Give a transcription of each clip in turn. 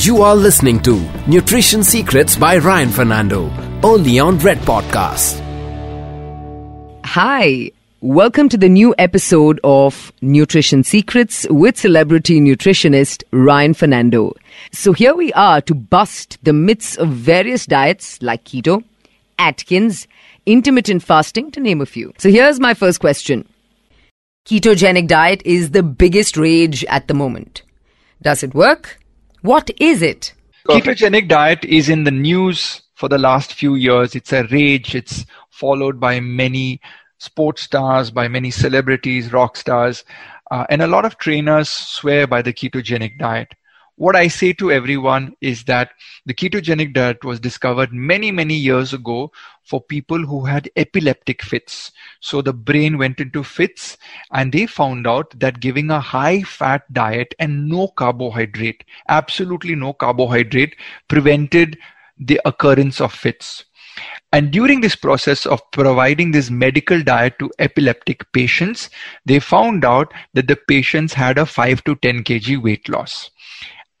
You are listening to Nutrition Secrets by Ryan Fernando, only on Red Podcast. Hi, welcome to the new episode of Nutrition Secrets with celebrity nutritionist Ryan Fernando. So here we are to bust the myths of various diets like keto, Atkins, intermittent fasting, to name a few. So here's my first question. Ketogenic diet is the biggest rage at the moment. Does it work? What is it? Ketogenic diet is in the news for the last few years. It's a rage. It's followed by many sports stars, by many celebrities, rock stars, uh, and a lot of trainers swear by the ketogenic diet what I say to everyone is that the ketogenic diet was discovered many, many years ago for people who had epileptic fits. So the brain went into fits and they found out that giving a high fat diet and no carbohydrate, absolutely no carbohydrate, prevented the occurrence of fits. And during this process of providing this medical diet to epileptic patients, they found out that the patients had a 5 to 10 kg weight loss.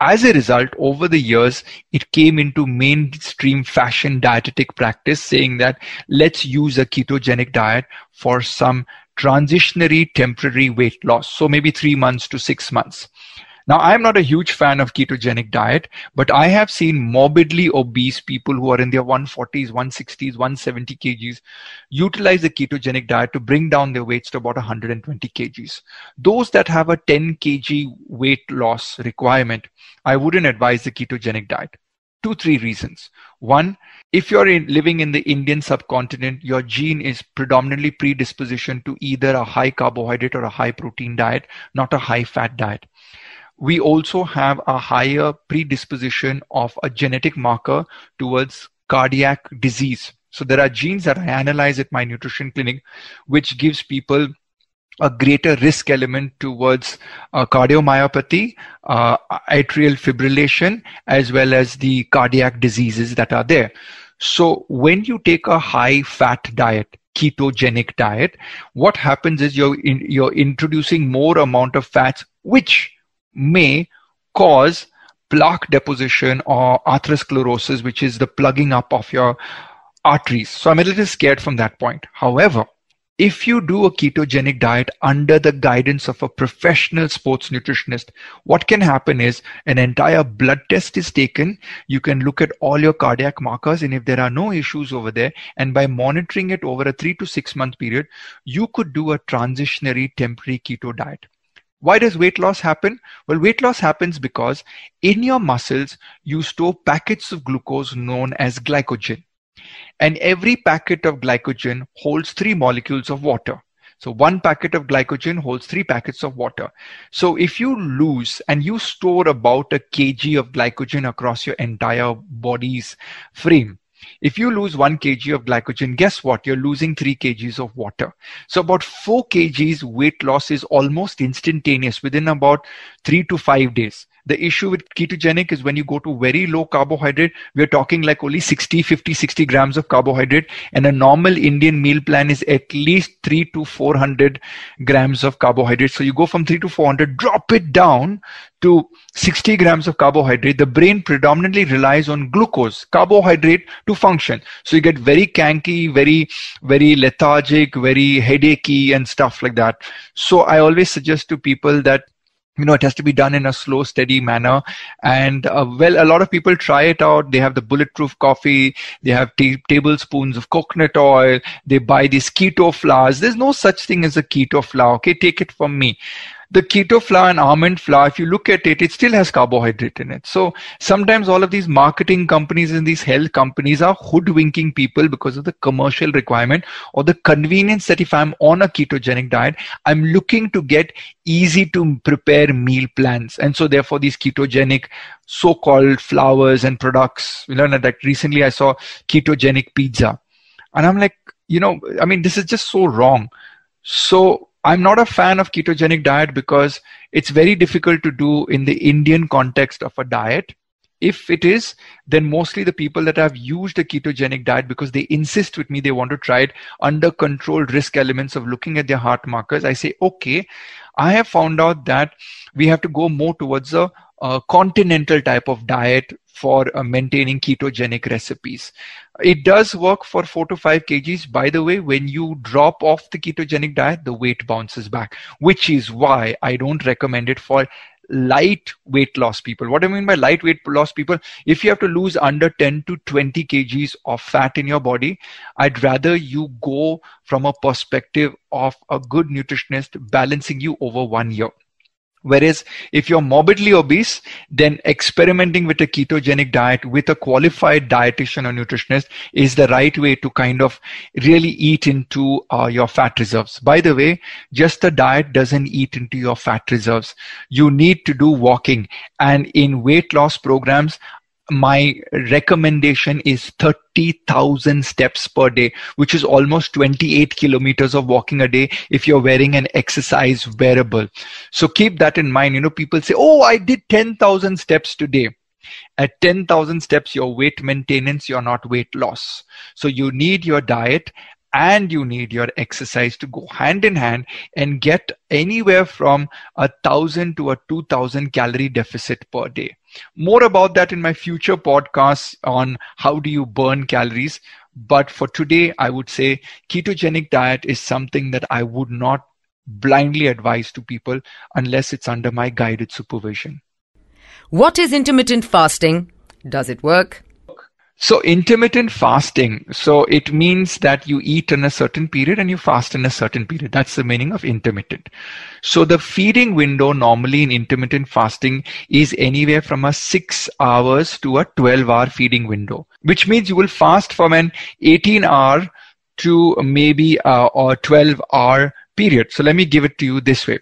As a result, over the years, it came into mainstream fashion dietetic practice saying that let's use a ketogenic diet for some transitionary temporary weight loss. So maybe three months to six months. Now, I'm not a huge fan of ketogenic diet, but I have seen morbidly obese people who are in their 140s, 160s, 170 kgs utilize the ketogenic diet to bring down their weights to about 120 kgs. Those that have a 10 kg weight loss requirement, I wouldn't advise the ketogenic diet. Two, three reasons. One, if you're in, living in the Indian subcontinent, your gene is predominantly predisposition to either a high carbohydrate or a high protein diet, not a high fat diet we also have a higher predisposition of a genetic marker towards cardiac disease. So there are genes that I analyze at my nutrition clinic, which gives people a greater risk element towards uh, cardiomyopathy, uh, atrial fibrillation, as well as the cardiac diseases that are there. So when you take a high fat diet, ketogenic diet, what happens is you're in, you're introducing more amount of fats, which may cause plaque deposition or atherosclerosis, which is the plugging up of your arteries. So I'm a little scared from that point. However, if you do a ketogenic diet under the guidance of a professional sports nutritionist, what can happen is an entire blood test is taken. You can look at all your cardiac markers, and if there are no issues over there, and by monitoring it over a three to six month period, you could do a transitionary temporary keto diet. Why does weight loss happen? Well, weight loss happens because in your muscles, you store packets of glucose known as glycogen. And every packet of glycogen holds three molecules of water. So one packet of glycogen holds three packets of water. So if you lose and you store about a kg of glycogen across your entire body's frame, if you lose 1 kg of glycogen, guess what? You're losing 3 kgs of water. So about 4 kgs weight loss is almost instantaneous within about 3 to 5 days. The issue with ketogenic is when you go to very low carbohydrate, we're talking like only 60, 50, 60 grams of carbohydrate. And a normal Indian meal plan is at least 3 to 400 grams of carbohydrate. So you go from 3 to 400, drop it down to 60 grams of carbohydrate. The brain predominantly relies on glucose, carbohydrate to function. So you get very cranky, very, very lethargic, very headachy and stuff like that. So I always suggest to people that you know it has to be done in a slow steady manner. And uh, well a lot of people try it out. They have the bulletproof coffee. They have t- tablespoons of coconut oil. They buy these keto flours. There's no such thing as a keto flour. Okay take it from me the keto flour and almond flour, if you look at it, it still has carbohydrate in it. So sometimes all of these marketing companies and these health companies are hoodwinking people because of the commercial requirement or the convenience that if I'm on a ketogenic diet, I'm looking to get easy to prepare meal plans. And so therefore these ketogenic so-called flours and products, you know, like recently I saw ketogenic pizza. And I'm like, you know, I mean, this is just so wrong. So I'm not a fan of ketogenic diet because it's very difficult to do in the Indian context of a diet. If it is, then mostly the people that have used a ketogenic diet because they insist with me they want to try it under controlled risk elements of looking at their heart markers, I say, okay, I have found out that we have to go more towards a a continental type of diet for uh, maintaining ketogenic recipes. It does work for four to five kgs. By the way, when you drop off the ketogenic diet, the weight bounces back, which is why I don't recommend it for light weight loss people. What do I mean by light weight loss people, if you have to lose under 10 to 20 kgs of fat in your body, I'd rather you go from a perspective of a good nutritionist balancing you over one year. Whereas if you're morbidly obese, then experimenting with a ketogenic diet with a qualified dietitian or nutritionist is the right way to kind of really eat into uh, your fat reserves. By the way, just a diet doesn't eat into your fat reserves. You need to do walking. And in weight loss programs, my recommendation is 30,000 steps per day, which is almost 28 kilometers of walking a day if you're wearing an exercise wearable. So keep that in mind. You know, people say, Oh, I did 10,000 steps today. At 10,000 steps, your weight maintenance, you're not weight loss. So you need your diet and you need your exercise to go hand in hand and get anywhere from a thousand to a 2000 calorie deficit per day. More about that in my future podcasts on how do you burn calories. But for today, I would say ketogenic diet is something that I would not blindly advise to people unless it's under my guided supervision. What is intermittent fasting? Does it work? So intermittent fasting, so it means that you eat in a certain period and you fast in a certain period. That's the meaning of intermittent. So the feeding window normally in intermittent fasting is anywhere from a 6 hours to a 12 hour feeding window, which means you will fast from an 18 hour to maybe uh, a, a 12 hour period. So let me give it to you this way.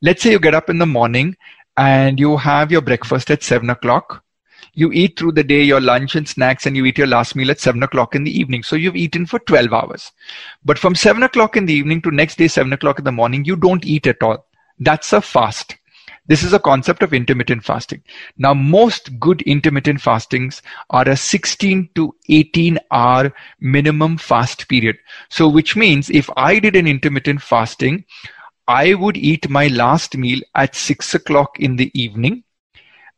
Let's say you get up in the morning and you have your breakfast at 7 o'clock you eat through the day your lunch and snacks and you eat your last meal at 7 o'clock in the evening. So you've eaten for 12 hours. But from 7 o'clock in the evening to next day 7 o'clock in the morning, you don't eat at all. That's a fast. This is a concept of intermittent fasting. Now, most good intermittent fastings are a 16 to 18 hour minimum fast period. So, which means if I did an intermittent fasting, I would eat my last meal at 6 o'clock in the evening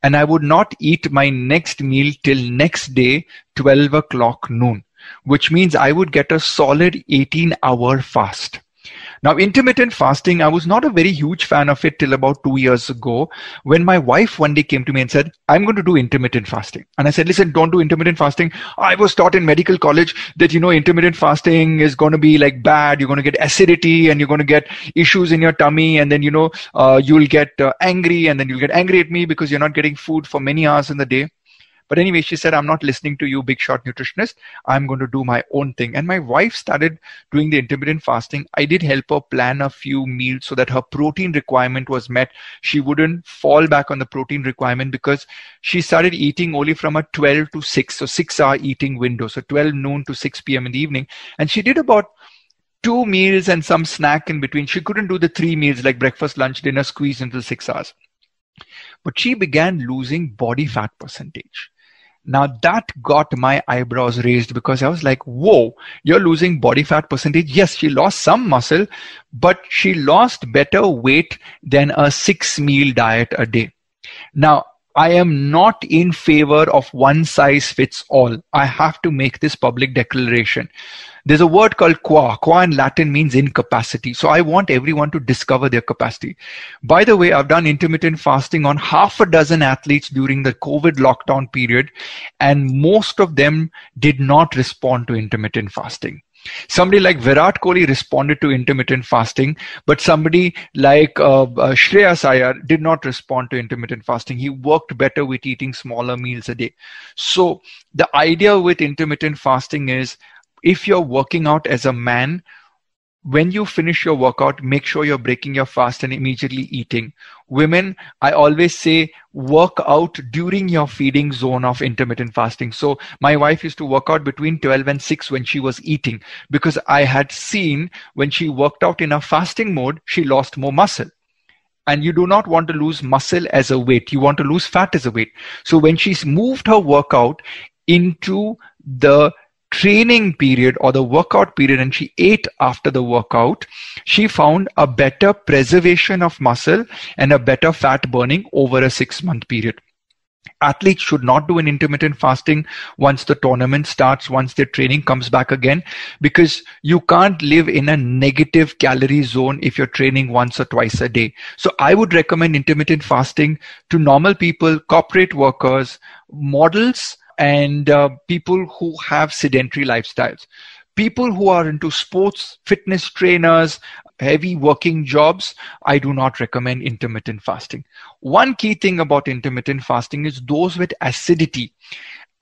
and I would not eat my next meal till next day, 12 o'clock noon, which means I would get a solid 18 hour fast. Now, intermittent fasting, I was not a very huge fan of it till about two years ago when my wife one day came to me and said, I'm going to do intermittent fasting. And I said, listen, don't do intermittent fasting. I was taught in medical college that, you know, intermittent fasting is going to be like bad. You're going to get acidity and you're going to get issues in your tummy. And then, you know, uh, you'll get uh, angry and then you'll get angry at me because you're not getting food for many hours in the day. But anyway, she said, I'm not listening to you, big shot nutritionist. I'm going to do my own thing. And my wife started doing the intermittent fasting. I did help her plan a few meals so that her protein requirement was met. She wouldn't fall back on the protein requirement because she started eating only from a 12 to 6, so six hour eating window. So 12 noon to 6 p.m. in the evening. And she did about two meals and some snack in between. She couldn't do the three meals like breakfast, lunch, dinner squeezed into six hours. But she began losing body fat percentage. Now that got my eyebrows raised because I was like, whoa, you're losing body fat percentage. Yes, she lost some muscle, but she lost better weight than a six meal diet a day. Now, I am not in favor of one size fits all. I have to make this public declaration. There's a word called qua. Qua in Latin means incapacity. So I want everyone to discover their capacity. By the way, I've done intermittent fasting on half a dozen athletes during the COVID lockdown period, and most of them did not respond to intermittent fasting. Somebody like Virat Kohli responded to intermittent fasting, but somebody like uh, uh, Shreyas Iyer did not respond to intermittent fasting. He worked better with eating smaller meals a day. So the idea with intermittent fasting is if you're working out as a man, when you finish your workout, make sure you're breaking your fast and immediately eating. Women, I always say work out during your feeding zone of intermittent fasting. So my wife used to work out between 12 and 6 when she was eating because I had seen when she worked out in a fasting mode, she lost more muscle. And you do not want to lose muscle as a weight. You want to lose fat as a weight. So when she's moved her workout into the training period or the workout period and she ate after the workout, she found a better preservation of muscle and a better fat burning over a six month period. Athletes should not do an intermittent fasting once the tournament starts once their training comes back again because you can't live in a negative calorie zone if you're training once or twice a day. So i would recommend intermittent fasting to normal people corporate workers models and uh, people who have sedentary lifestyles people who are into sports fitness trainers heavy working jobs, I do not recommend intermittent fasting. One key thing about intermittent fasting is those with acidity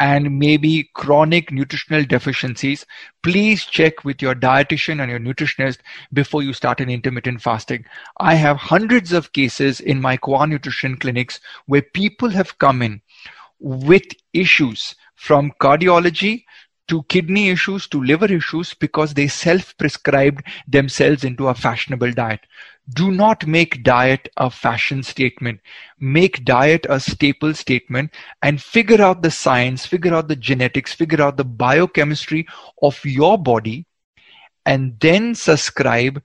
and maybe chronic nutritional deficiencies, please check with your dietitian and your nutritionist before you start an intermittent fasting. I have hundreds of cases in my Qua Nutrition clinics where people have come in with issues from cardiology to kidney issues to liver issues because they self prescribed themselves into a fashionable diet. Do not make diet a fashion statement. Make diet a staple statement and figure out the science, figure out the genetics, figure out the biochemistry of your body, and then subscribe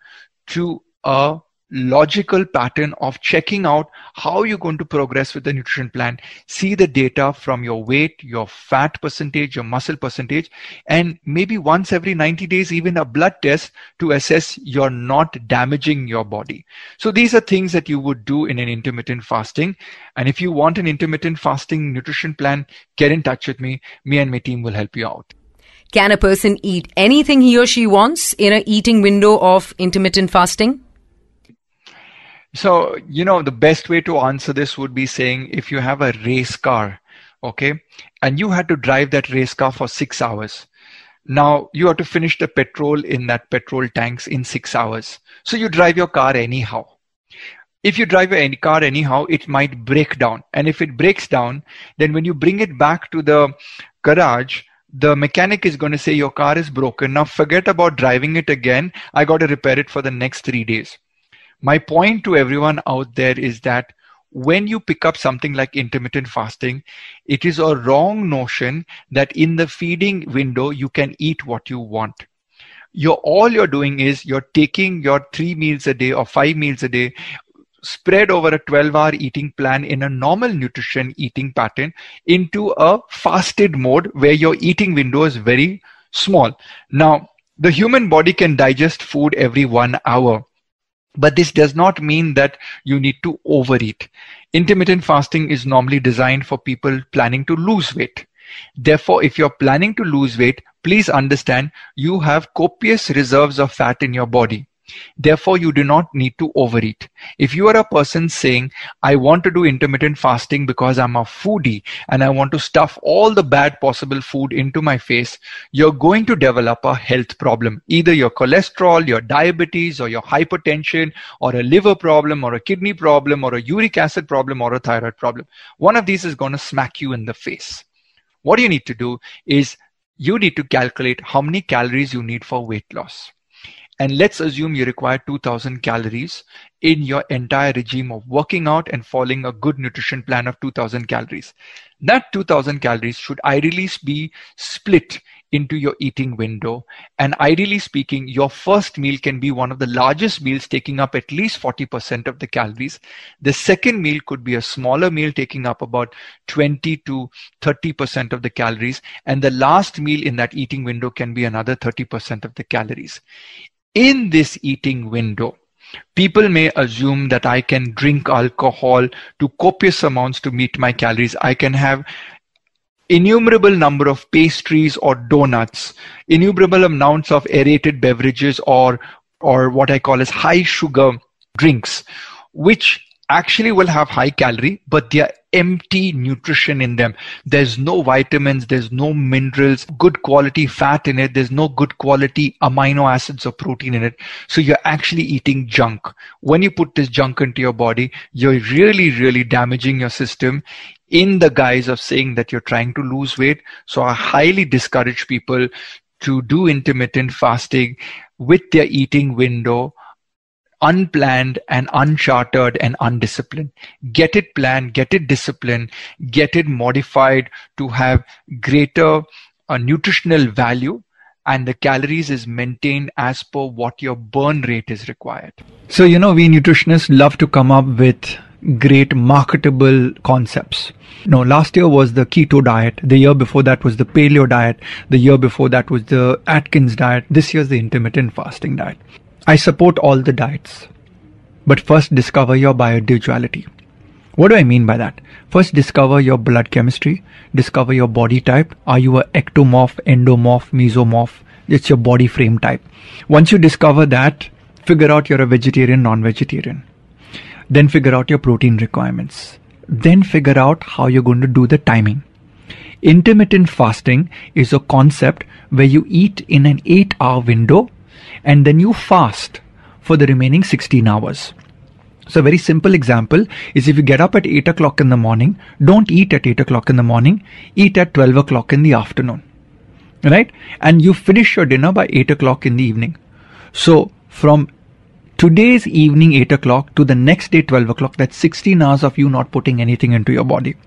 to a logical pattern of checking out how you're going to progress with the nutrition plan. See the data from your weight, your fat percentage, your muscle percentage, and maybe once every 90 days, even a blood test to assess you're not damaging your body. So these are things that you would do in an intermittent fasting. And if you want an intermittent fasting nutrition plan, get in touch with me. Me and my team will help you out. Can a person eat anything he or she wants in a eating window of intermittent fasting? So, you know, the best way to answer this would be saying if you have a race car, okay, and you had to drive that race car for six hours. Now you have to finish the petrol in that petrol tanks in six hours. So you drive your car anyhow. If you drive your car anyhow, it might break down. And if it breaks down, then when you bring it back to the garage, the mechanic is going to say your car is broken. Now forget about driving it again. I got to repair it for the next three days my point to everyone out there is that when you pick up something like intermittent fasting, it is a wrong notion that in the feeding window you can eat what you want. You're, all you're doing is you're taking your three meals a day or five meals a day, spread over a 12 hour eating plan in a normal nutrition eating pattern into a fasted mode where your eating window is very small. Now, the human body can digest food every one hour but this does not mean that you need to overeat. Intermittent fasting is normally designed for people planning to lose weight. Therefore, if you're planning to lose weight, please understand you have copious reserves of fat in your body. Therefore, you do not need to overeat. If you are a person saying, I want to do intermittent fasting because I'm a foodie and I want to stuff all the bad possible food into my face, you're going to develop a health problem. Either your cholesterol, your diabetes, or your hypertension, or a liver problem, or a kidney problem, or a uric acid problem, or a thyroid problem. One of these is going to smack you in the face. What you need to do is you need to calculate how many calories you need for weight loss and let's assume you require 2000 calories in your entire regime of working out and following a good nutrition plan of 2000 calories. That 2000 calories should ideally be split into your eating window. And ideally speaking, your first meal can be one of the largest meals taking up at least 40% of the calories. The second meal could be a smaller meal taking up about 20 to 30% of the calories. And the last meal in that eating window can be another 30% of the calories in this eating window, people may assume that I can drink alcohol to copious amounts to meet my calories. I can have innumerable number of pastries or donuts, innumerable amounts of aerated beverages or or what I call as high sugar drinks, which actually will have high calorie, but they are empty nutrition in them. There's no vitamins, there's no minerals, good quality fat in it, there's no good quality amino acids or protein in it. So you're actually eating junk. When you put this junk into your body, you're really, really damaging your system in the guise of saying that you're trying to lose weight. So I highly discourage people to do intermittent fasting with their eating window unplanned and unchartered and undisciplined. Get it planned, get it disciplined, get it modified to have greater a nutritional value and the calories is maintained as per what your burn rate is required. So, you know, we nutritionists love to come up with great marketable concepts. Know, last year was the keto diet. The year before that was the paleo diet. The year before that was the Atkins diet. This year's the intermittent fasting diet. I support all the diets. But first discover your bioindividuality. What do I mean by that? First discover your blood chemistry, discover your body type. Are you a ectomorph, endomorph, mesomorph? It's your body frame type. Once you discover that, figure out you're a vegetarian, non-vegetarian. Then figure out your protein requirements. Then figure out how you're going to do the timing. Intermittent fasting is a concept where you eat in an 8 hour window and then you fast for the remaining 16 hours. So a very simple example is if you get up at 8 o'clock in the morning, don't eat at 8 o'clock in the morning, eat at 12 o'clock in the afternoon. Right? And you finish your dinner by 8 o'clock in the evening. So from today's evening 8 o'clock to the next day 12 o'clock, that's 16 hours of you not putting anything into your body.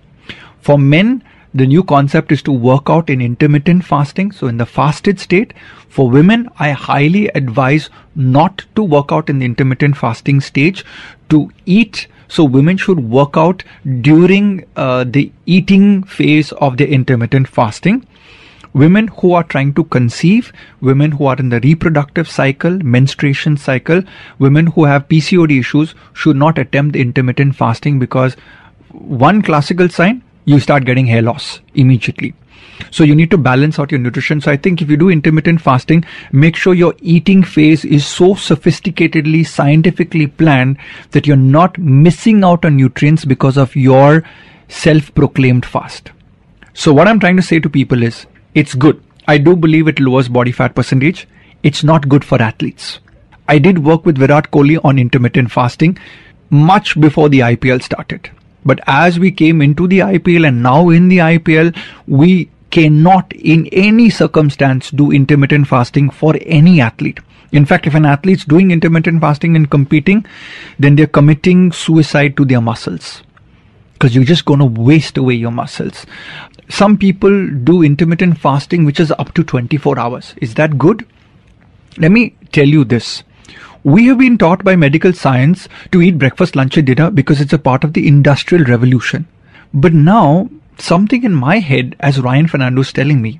For men, the new concept is to work out in intermittent fasting. So in the fasted state, for women, I highly advise not to work out in the intermittent fasting stage to eat. So women should work out during uh, the eating phase of the intermittent fasting women who are trying to conceive, women who are in the reproductive cycle, menstruation cycle, women who have PCOD issues should not attempt the intermittent fasting because one classical sign, you start getting hair loss immediately. So you need to balance out your nutrition. So I think if you do intermittent fasting, make sure your eating phase is so sophisticatedly, scientifically planned that you're not missing out on nutrients because of your self-proclaimed fast. So what I'm trying to say to people is it's good. I do believe it lowers body fat percentage. It's not good for athletes. I did work with Virat Kohli on intermittent fasting much before the IPL started. But as we came into the IPL and now in the IPL, we cannot in any circumstance do intermittent fasting for any athlete. In fact, if an athlete's doing intermittent fasting and competing, then they're committing suicide to their muscles because you're just going to waste away your muscles. Some people do intermittent fasting, which is up to 24 hours. Is that good? Let me tell you this. We have been taught by medical science to eat breakfast, lunch, and dinner because it's a part of the industrial revolution. But now, something in my head, as Ryan Fernando is telling me,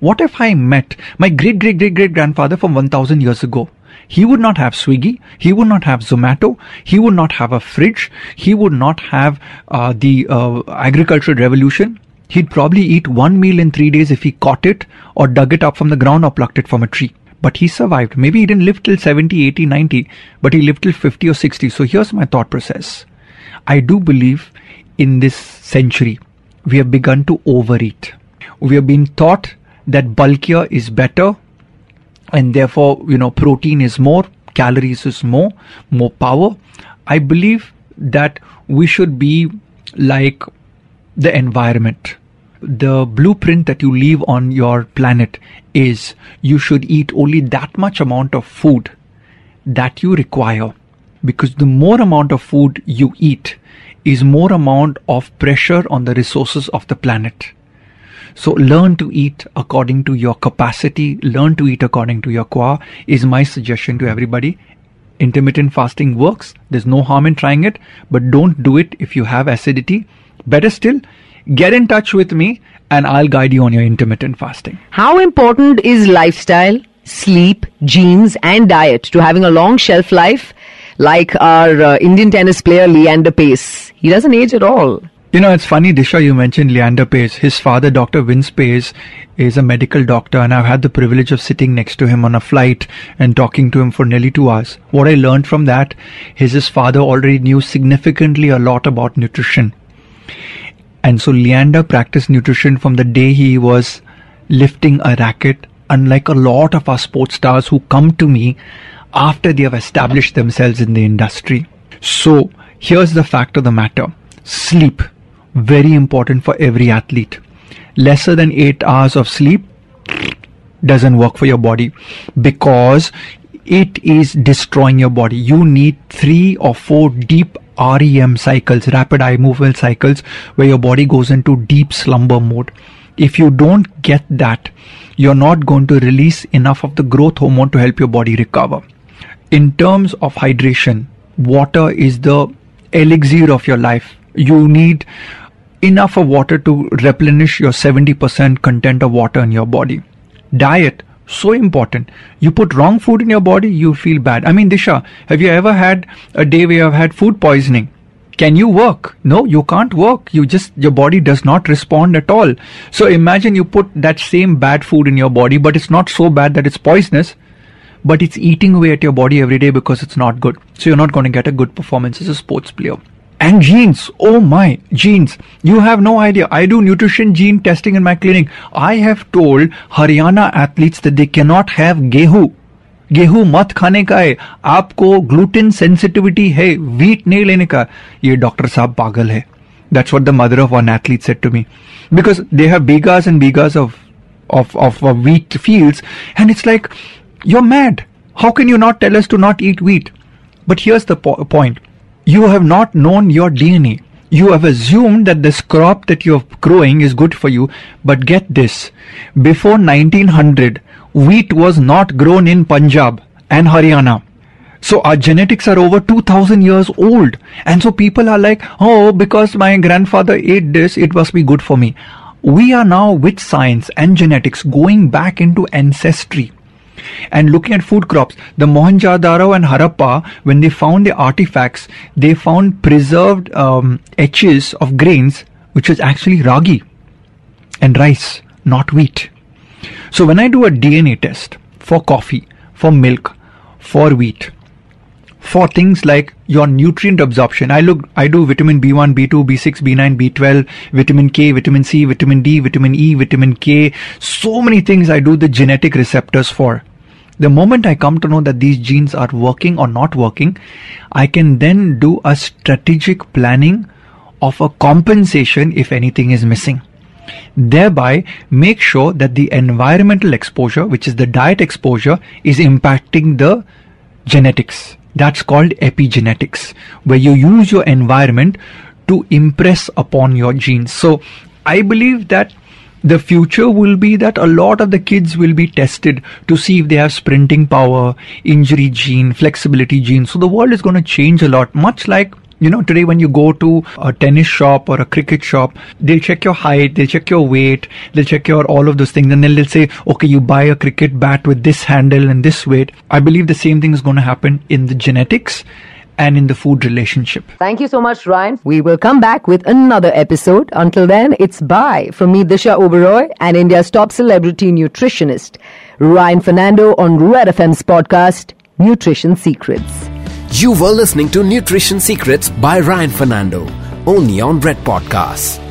what if I met my great great great great grandfather from 1000 years ago? He would not have Swiggy. He would not have Zomato. He would not have a fridge. He would not have uh, the uh, agricultural revolution. He'd probably eat one meal in three days if he caught it or dug it up from the ground or plucked it from a tree. But he survived. Maybe he didn't live till 70, 80, 90, but he lived till 50 or 60. So here's my thought process. I do believe in this century, we have begun to overeat. We have been taught that bulkier is better and therefore, you know, protein is more, calories is more, more power. I believe that we should be like the environment. The blueprint that you leave on your planet is you should eat only that much amount of food that you require. Because the more amount of food you eat is more amount of pressure on the resources of the planet. So learn to eat according to your capacity, learn to eat according to your qua is my suggestion to everybody. Intermittent fasting works. There's no harm in trying it, but don't do it if you have acidity Better still, get in touch with me and I'll guide you on your intermittent fasting. How important is lifestyle, sleep, genes, and diet to having a long shelf life like our uh, Indian tennis player Leander Paes? He doesn't age at all. You know, it's funny, Disha, you mentioned Leander Paes. His father, Dr. Vince Paes, is a medical doctor, and I've had the privilege of sitting next to him on a flight and talking to him for nearly two hours. What I learned from that is his father already knew significantly a lot about nutrition and so Leander practiced nutrition from the day he was lifting a racket, unlike a lot of our sports stars who come to me after they have established themselves in the industry. So here's the fact of the matter. Sleep, very important for every athlete. Lesser than eight hours of sleep doesn't work for your body because it is destroying your body. You need three or four deep REM cycles, rapid eye movement cycles, where your body goes into deep slumber mode. if you don't get that, you're not going to release enough of the growth hormone to help your body recover. In terms of hydration, water is the elixir of your life. You need enough of water to replenish your 70% content of water in your body. Diet, so important. You put wrong food in your body, you feel bad. I mean, Disha, have you ever had a day where you have had food poisoning? Can you work? No, you can't work. You just, your body does not respond at all. So imagine you put that same bad food in your body, but it's not so bad that it's poisonous, but it's eating away at your body every day because it's not good. So you're not going to get a good performance as a sports player and genes. Oh my, genes. You have no idea. I do nutrition gene testing in my clinic. I have told Haryana athletes that they cannot have gehu. Gehu mat खाने का है आपको gluten sensitivity. है wheat. नहीं लेने का ये doctor साहब पागल है That's what the mother of one athlete said to me, because they have bighas and bighas of, of, of wheat fields. And it's like, you're mad. How can you not tell us to not eat wheat? But here's the po- point you have not known your dna you have assumed that this crop that you're growing is good for you but get this before 1900 wheat was not grown in Punjab and Haryana. So our genetics are over 2000 years old. And so people are like, oh, because my grandfather ate this, it must be good for me. We are now with science and genetics going back into ancestry and looking at food crops. The Mohenjo-daro and Harappa, when they found the artifacts, they found preserved um, etches of grains, which was actually ragi and rice, not wheat. So when I do a DNA test for coffee, for milk, for wheat, for things like your nutrient absorption, I look, I do vitamin B1, B2, B6, B9, B12, vitamin K, vitamin C, vitamin D, vitamin E, vitamin K, so many things I do the genetic receptors for. The moment I come to know that these genes are working or not working, I can then do a strategic planning of a compensation if anything is missing thereby make sure that the environmental exposure, which is the diet exposure, is impacting the genetics. That's called epigenetics, where you use your environment to impress upon your genes. So I believe that the future will be that a lot of the kids will be tested to see if they have sprinting power, injury gene, flexibility gene. So the world is going to change a lot, much like you know, today when you go to a tennis shop or a cricket shop, they'll check your height, they'll check your weight, they'll check your all of those things, and then they'll say, okay, you buy a cricket bat with this handle and this weight. I believe the same thing is going to happen in the genetics and in the food relationship. Thank you so much, Ryan. We will come back with another episode. Until then, it's bye from me, Disha Oberoi, and India's top celebrity nutritionist, Ryan Fernando on Red FM's podcast, Nutrition Secrets. You were listening to Nutrition Secrets by Ryan Fernando, only on Red Podcasts.